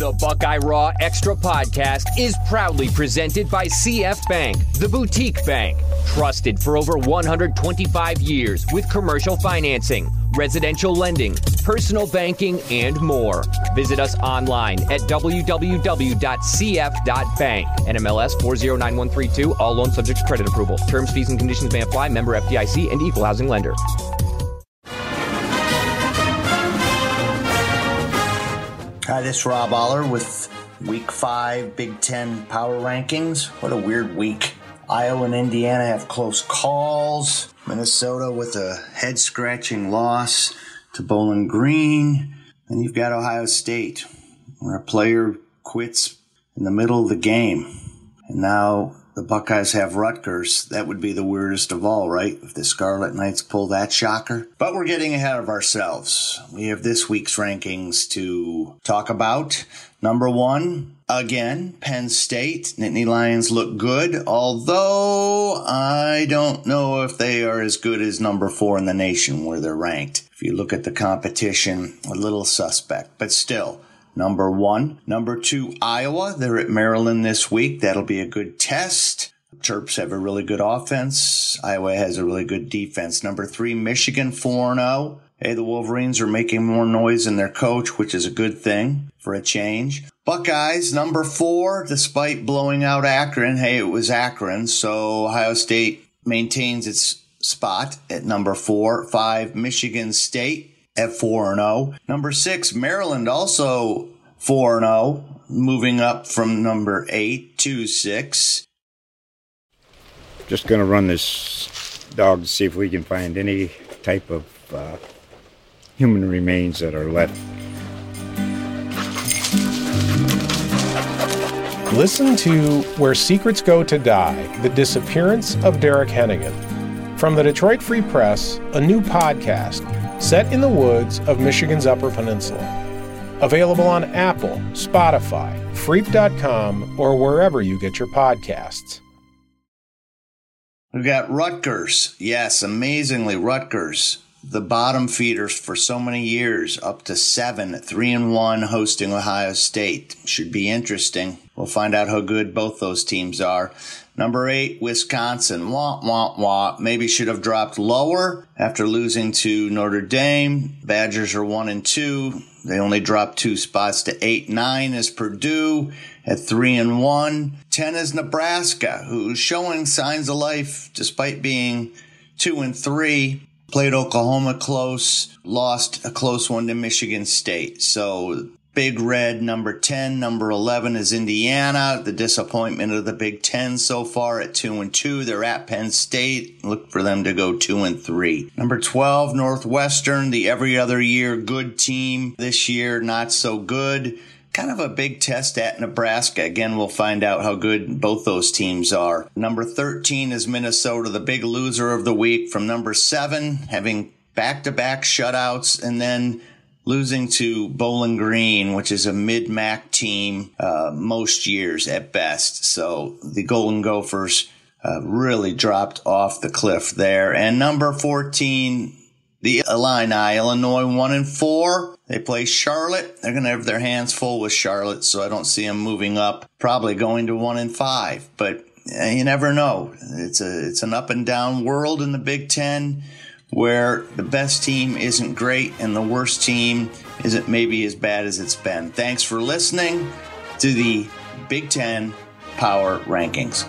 The Buckeye Raw Extra Podcast is proudly presented by CF Bank, the boutique bank, trusted for over 125 years with commercial financing, residential lending, personal banking, and more. Visit us online at www.cf.bank. NMLS 409132. All loans subject to credit approval. Terms, fees, and conditions may apply. Member FDIC and equal housing lender. Hi, this is Rob Oller with Week 5 Big Ten Power Rankings. What a weird week. Iowa and Indiana have close calls. Minnesota with a head scratching loss to Bowling Green. Then you've got Ohio State, where a player quits in the middle of the game. And now the Buckeyes have Rutgers. That would be the weirdest of all, right? If the Scarlet Knights pull that shocker. But we're getting ahead of ourselves. We have this week's rankings to talk about. Number one, again, Penn State. Nittany Lions look good, although I don't know if they are as good as number four in the nation where they're ranked. If you look at the competition, a little suspect, but still number one. Number two, Iowa. They're at Maryland this week. That'll be a good test. Terps have a really good offense. Iowa has a really good defense. Number three, Michigan 4 0. Hey, the Wolverines are making more noise than their coach, which is a good thing for a change. Buckeyes, number four, despite blowing out Akron. Hey, it was Akron, so Ohio State maintains its spot at number four. Five, Michigan State at 4 0. Number six, Maryland also 4 0, moving up from number eight to six. Just going to run this dog to see if we can find any type of uh, human remains that are left. Listen to Where Secrets Go to Die The Disappearance of Derek Hennigan. From the Detroit Free Press, a new podcast set in the woods of Michigan's Upper Peninsula. Available on Apple, Spotify, Freep.com, or wherever you get your podcasts. We've got Rutgers. Yes, amazingly, Rutgers. The bottom feeders for so many years, up to seven, three and one, hosting Ohio State. Should be interesting. We'll find out how good both those teams are. Number eight, Wisconsin. Wah, wah, wah. Maybe should have dropped lower after losing to Notre Dame. Badgers are one and two. They only dropped two spots to eight. Nine is Purdue at three and one. Ten is Nebraska, who's showing signs of life despite being two and three. Played Oklahoma close, lost a close one to Michigan State. So Big Red number 10, number 11 is Indiana. The disappointment of the Big 10 so far at 2 and 2. They're at Penn State. Look for them to go 2 and 3. Number 12 Northwestern, the every other year good team. This year not so good. Kind of a big test at Nebraska. Again, we'll find out how good both those teams are. Number 13 is Minnesota, the big loser of the week from number 7, having back-to-back shutouts and then losing to Bowling Green, which is a mid MAC team uh, most years at best. So the Golden Gophers uh, really dropped off the cliff there. And number 14, the Illini, Illinois, one and four. They play Charlotte. They're going to have their hands full with Charlotte, so I don't see them moving up. Probably going to one and five, but uh, you never know. It's a it's an up and down world in the Big Ten where the best team isn't great and the worst team isn't maybe as bad as it's been. Thanks for listening to the Big Ten Power Rankings.